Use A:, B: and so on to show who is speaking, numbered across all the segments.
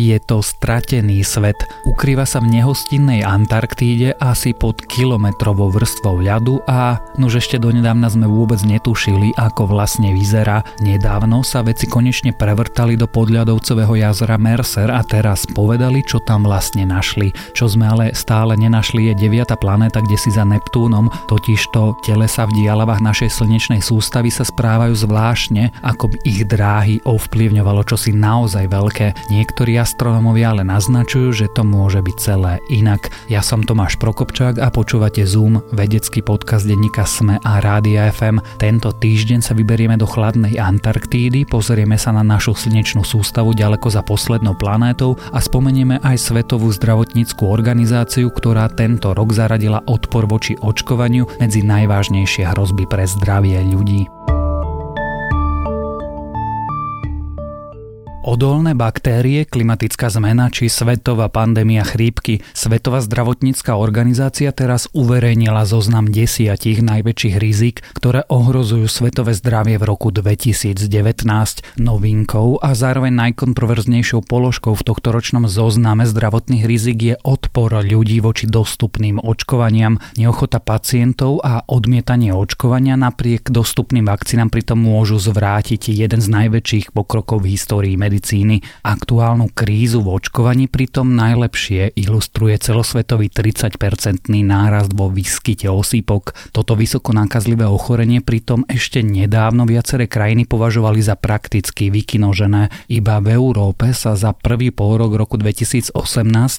A: Je to stratený svet. Ukrýva sa v nehostinnej Antarktíde asi pod kilometrovou vrstvou ľadu a nož ešte donedávna sme vôbec netušili, ako vlastne vyzerá. Nedávno sa veci konečne prevrtali do podľadovcového jazera Mercer a teraz povedali, čo tam vlastne našli. Čo sme ale stále nenašli je deviata planéta, kde si za Neptúnom, totižto telesa v dialavách našej slnečnej sústavy sa správajú zvláštne, ako by ich dráhy ovplyvňovalo čosi naozaj veľké. Niektorí astronómovia ale naznačujú, že to môže byť celé inak. Ja som Tomáš Prokopčák a počúvate Zoom, vedecký podcast denníka SME a Rádia FM. Tento týždeň sa vyberieme do chladnej Antarktídy, pozrieme sa na našu slnečnú sústavu ďaleko za poslednou planétou a spomenieme aj Svetovú zdravotníckú organizáciu, ktorá tento rok zaradila odpor voči očkovaniu medzi najvážnejšie hrozby pre zdravie ľudí. Odolné baktérie, klimatická zmena či svetová pandémia chrípky. Svetová zdravotnícká organizácia teraz uverejnila zoznam desiatich najväčších rizik, ktoré ohrozujú svetové zdravie v roku 2019. Novinkou a zároveň najkontroverznejšou položkou v tohto ročnom zozname zdravotných rizik je odpor ľudí voči dostupným očkovaniam, neochota pacientov a odmietanie očkovania napriek dostupným vakcínám pritom môžu zvrátiť jeden z najväčších pokrokov v histórii medicíny. Aktuálnu krízu v očkovaní pritom najlepšie ilustruje celosvetový 30-percentný nárast vo výskyte osýpok. Toto vysoko nákazlivé ochorenie pritom ešte nedávno viaceré krajiny považovali za prakticky vykinožené. Iba v Európe sa za prvý rok roku 2018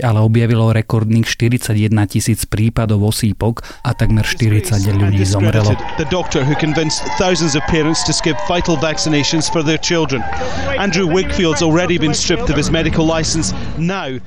A: ale objavilo rekordných 41 tisíc prípadov osýpok a takmer 40 ľudí zomrelo. Andrew Wig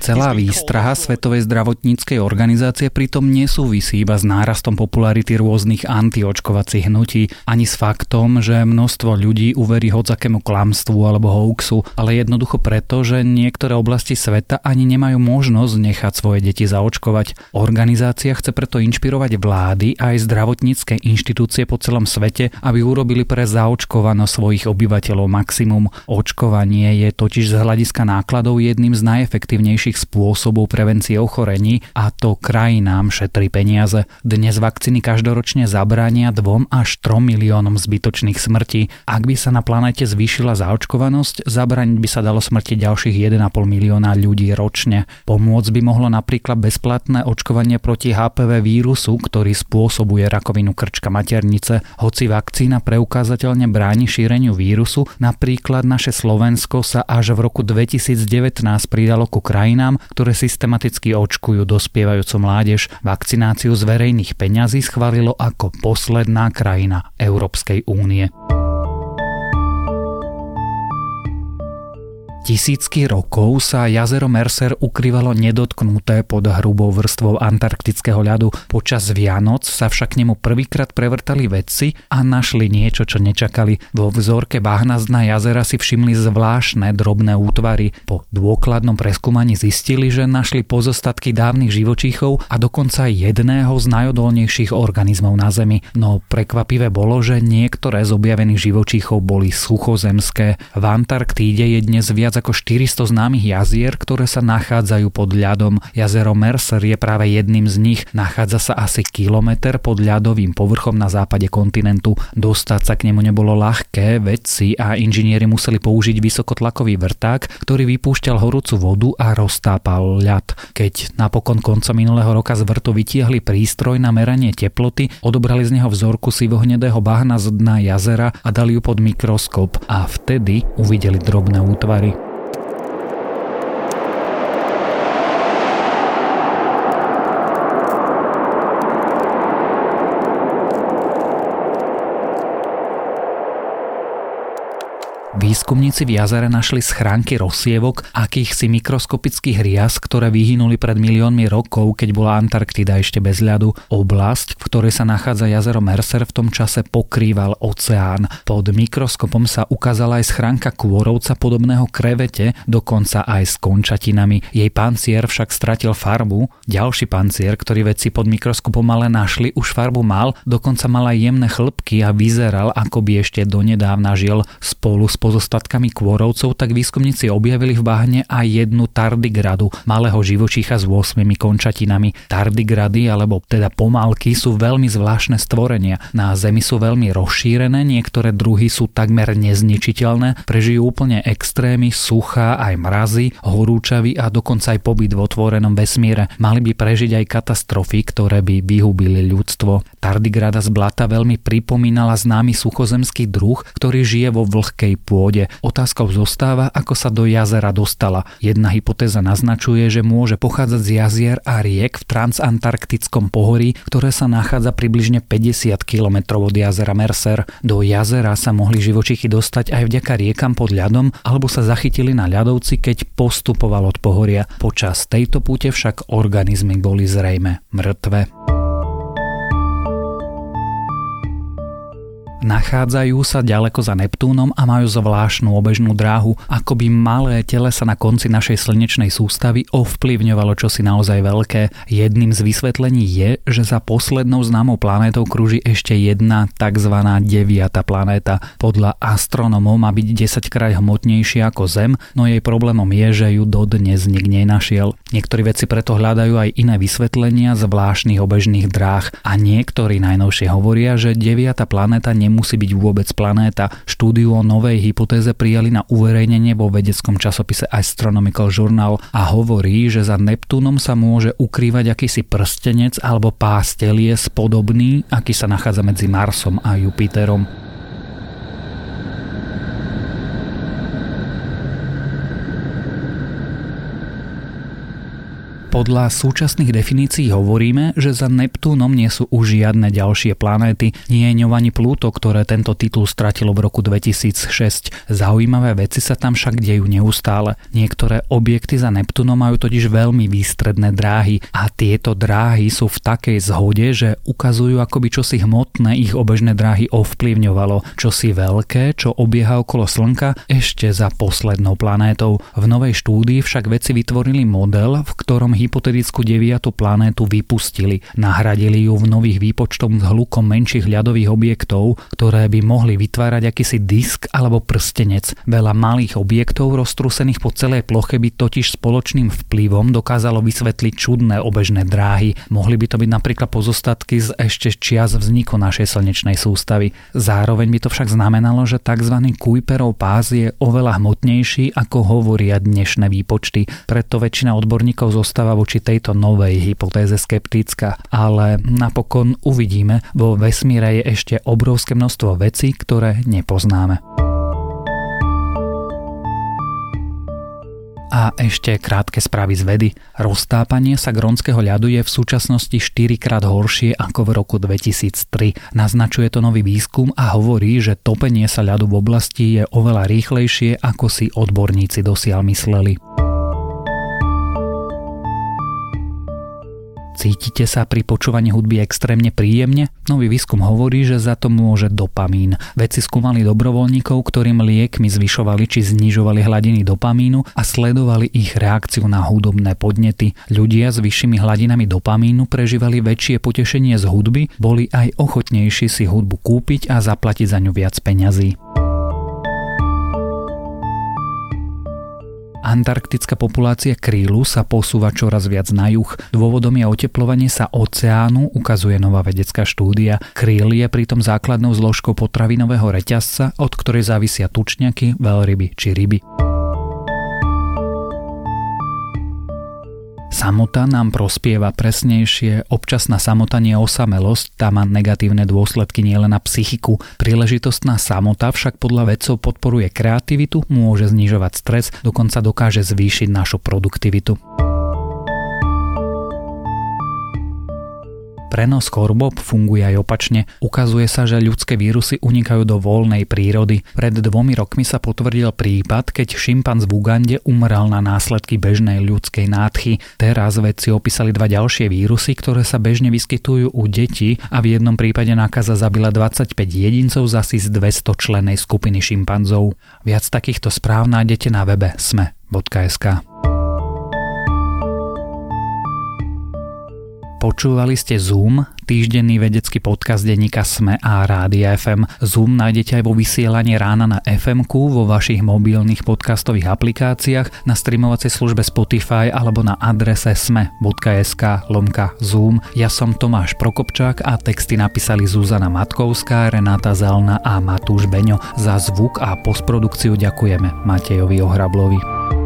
A: Celá výstraha Svetovej zdravotníckej organizácie pritom nesúvisí iba s nárastom popularity rôznych antiočkovacích hnutí, ani s faktom, že množstvo ľudí uverí hodzakému klamstvu alebo hoaxu, ale jednoducho preto, že niektoré oblasti sveta ani nemajú možnosť nechať svoje deti zaočkovať. Organizácia chce preto inšpirovať vlády aj zdravotnícke inštitúcie po celom svete, aby urobili pre zaočkovanosť svojich obyvateľov maximum. Očkovanie je totiž z hľadiska nákladov jedným z najefektívnejších spôsobov prevencie ochorení a to krajinám šetrí peniaze. Dnes vakcíny každoročne zabránia 2 až 3 miliónom zbytočných smrti. Ak by sa na planete zvýšila zaočkovanosť, zabrániť by sa dalo smrti ďalších 1,5 milióna ľudí ročne. Pomôcť by mohlo napríklad bezplatné očkovanie proti HPV vírusu, ktorý spôsobuje rakovinu krčka maternice. Hoci vakcína preukázateľne bráni šíreniu vírusu, napríklad naše Slovensko sa až v roku 2019 pridalo ku krajinám, ktoré systematicky očkujú dospievajúcu mládež. Vakcináciu z verejných peňazí schválilo ako posledná krajina Európskej únie. Tisícky rokov sa jazero Mercer ukrývalo nedotknuté pod hrubou vrstvou antarktického ľadu. Počas Vianoc sa však k nemu prvýkrát prevrtali vedci a našli niečo, čo nečakali. Vo vzorke bahna z jazera si všimli zvláštne drobné útvary. Po dôkladnom preskúmaní zistili, že našli pozostatky dávnych živočíchov a dokonca jedného z najodolnejších organizmov na Zemi. No prekvapivé bolo, že niektoré z objavených živočíchov boli suchozemské. V Antarktíde je dnes viac viac ako 400 známych jazier, ktoré sa nachádzajú pod ľadom. Jazero Mercer je práve jedným z nich. Nachádza sa asi kilometr pod ľadovým povrchom na západe kontinentu. Dostať sa k nemu nebolo ľahké, vedci a inžinieri museli použiť vysokotlakový vrták, ktorý vypúšťal horúcu vodu a roztápal ľad. Keď napokon konca minulého roka z vrtu vytiahli prístroj na meranie teploty, odobrali z neho vzorku sivohnedého bahna z dna jazera a dali ju pod mikroskop a vtedy uvideli drobné útvary. Výskumníci v jazere našli schránky rozsievok akýchsi mikroskopických rias, ktoré vyhynuli pred miliónmi rokov, keď bola Antarktida ešte bez ľadu. Oblasť, v ktorej sa nachádza jazero Mercer v tom čase pokrýval oceán. Pod mikroskopom sa ukázala aj schránka kôrovca podobného krevete, dokonca aj s končatinami. Jej pancier však stratil farbu. Ďalší pancier, ktorý vedci pod mikroskopom ale našli, už farbu mal, dokonca mal aj jemné chlpky a vyzeral, ako by ešte donedávna žil spolu s pozostatkami kôrovcov, tak výskumníci objavili v bahne aj jednu tardigradu, malého živočícha s 8 končatinami. Tardigrady, alebo teda pomalky, sú veľmi zvláštne stvorenia. Na Zemi sú veľmi rozšírené, niektoré druhy sú takmer nezničiteľné, prežijú úplne extrémy, suchá, aj mrazy, horúčavy a dokonca aj pobyt v otvorenom vesmíre. Mali by prežiť aj katastrofy, ktoré by vyhubili ľudstvo. Tardigrada z blata veľmi pripomínala známy suchozemský druh, ktorý žije vo vlhkej pôde. Otázkou zostáva, ako sa do jazera dostala. Jedna hypotéza naznačuje, že môže pochádzať z jazier a riek v transantarktickom pohorí, ktoré sa nachádza približne 50 km od jazera Mercer. Do jazera sa mohli živočichy dostať aj vďaka riekam pod ľadom alebo sa zachytili na ľadovci, keď postupoval od pohoria. Počas tejto púte však organizmy boli zrejme mŕtve. Nachádzajú sa ďaleko za Neptúnom a majú zvláštnu obežnú dráhu, ako by malé telesa na konci našej slnečnej sústavy ovplyvňovalo čosi naozaj veľké. Jedným z vysvetlení je, že za poslednou známou planétou krúži ešte jedna tzv. deviata planéta. Podľa astronomov má byť 10 krát hmotnejšia ako Zem, no jej problémom je, že ju dodnes nik nenašiel. Niektorí vedci preto hľadajú aj iné vysvetlenia zvláštnych obežných dráh a niektorí najnovšie hovoria, že deviata planéta nemusí nemusí byť vôbec planéta. Štúdiu o novej hypotéze prijali na uverejnenie vo vedeckom časopise Astronomical Journal a hovorí, že za Neptúnom sa môže ukrývať akýsi prstenec alebo pástelie podobný, aký sa nachádza medzi Marsom a Jupiterom. Podľa súčasných definícií hovoríme, že za Neptúnom nie sú už žiadne ďalšie planéty, nie je ňou ani Pluto, ktoré tento titul stratilo v roku 2006. Zaujímavé veci sa tam však dejú neustále. Niektoré objekty za Neptúnom majú totiž veľmi výstredné dráhy a tieto dráhy sú v takej zhode, že ukazujú akoby čosi hmotné ich obežné dráhy ovplyvňovalo, čosi veľké, čo obieha okolo Slnka ešte za poslednou planétou. V novej štúdii však vedci vytvorili model, v ktorom hypotetickú deviatu planétu vypustili. Nahradili ju v nových výpočtom s hlukom menších ľadových objektov, ktoré by mohli vytvárať akýsi disk alebo prstenec. Veľa malých objektov roztrúsených po celej ploche by totiž spoločným vplyvom dokázalo vysvetliť čudné obežné dráhy. Mohli by to byť napríklad pozostatky z ešte čias vzniku našej slnečnej sústavy. Zároveň by to však znamenalo, že tzv. Kuiperov pás je oveľa hmotnejší, ako hovoria dnešné výpočty. Preto väčšina odborníkov zostáva voči tejto novej hypotéze skeptická, ale napokon uvidíme, vo vesmíre je ešte obrovské množstvo vecí, ktoré nepoznáme. A ešte krátke správy z vedy. Roztápanie sa grónskeho ľadu je v súčasnosti 4 krát horšie ako v roku 2003. Naznačuje to nový výskum a hovorí, že topenie sa ľadu v oblasti je oveľa rýchlejšie, ako si odborníci dosiaľ mysleli. Cítite sa pri počúvaní hudby extrémne príjemne? Nový výskum hovorí, že za to môže dopamín. Vedci skúmali dobrovoľníkov, ktorým liekmi zvyšovali či znižovali hladiny dopamínu a sledovali ich reakciu na hudobné podnety. Ľudia s vyššími hladinami dopamínu prežívali väčšie potešenie z hudby, boli aj ochotnejší si hudbu kúpiť a zaplatiť za ňu viac peňazí. Antarktická populácia krílu sa posúva čoraz viac na juh. Dôvodom je oteplovanie sa oceánu, ukazuje nová vedecká štúdia. Kríl je pritom základnou zložkou potravinového reťazca, od ktorej závisia tučňaky, veľryby či ryby. Samota nám prospieva presnejšie, občasná samota nie osamelosť, tá má negatívne dôsledky nielen na psychiku. Príležitostná samota však podľa vedcov podporuje kreativitu, môže znižovať stres, dokonca dokáže zvýšiť našu produktivitu. Prenos chorôb funguje aj opačne. Ukazuje sa, že ľudské vírusy unikajú do voľnej prírody. Pred dvomi rokmi sa potvrdil prípad, keď šimpanz v Ugande umrel na následky bežnej ľudskej nádchy. Teraz vedci opísali dva ďalšie vírusy, ktoré sa bežne vyskytujú u detí a v jednom prípade nákaza zabila 25 jedincov z asi z 200 členej skupiny šimpanzov. Viac takýchto správ nájdete na webe sme.sk. Počúvali ste Zoom, týždenný vedecký podcast denníka Sme a Rádia FM. Zoom nájdete aj vo vysielaní rána na fm vo vašich mobilných podcastových aplikáciách, na streamovacej službe Spotify alebo na adrese sme.sk lomka Zoom. Ja som Tomáš Prokopčák a texty napísali Zuzana Matkovská, Renáta Zelna a Matúš Beňo. Za zvuk a postprodukciu ďakujeme Matejovi Ohrablovi.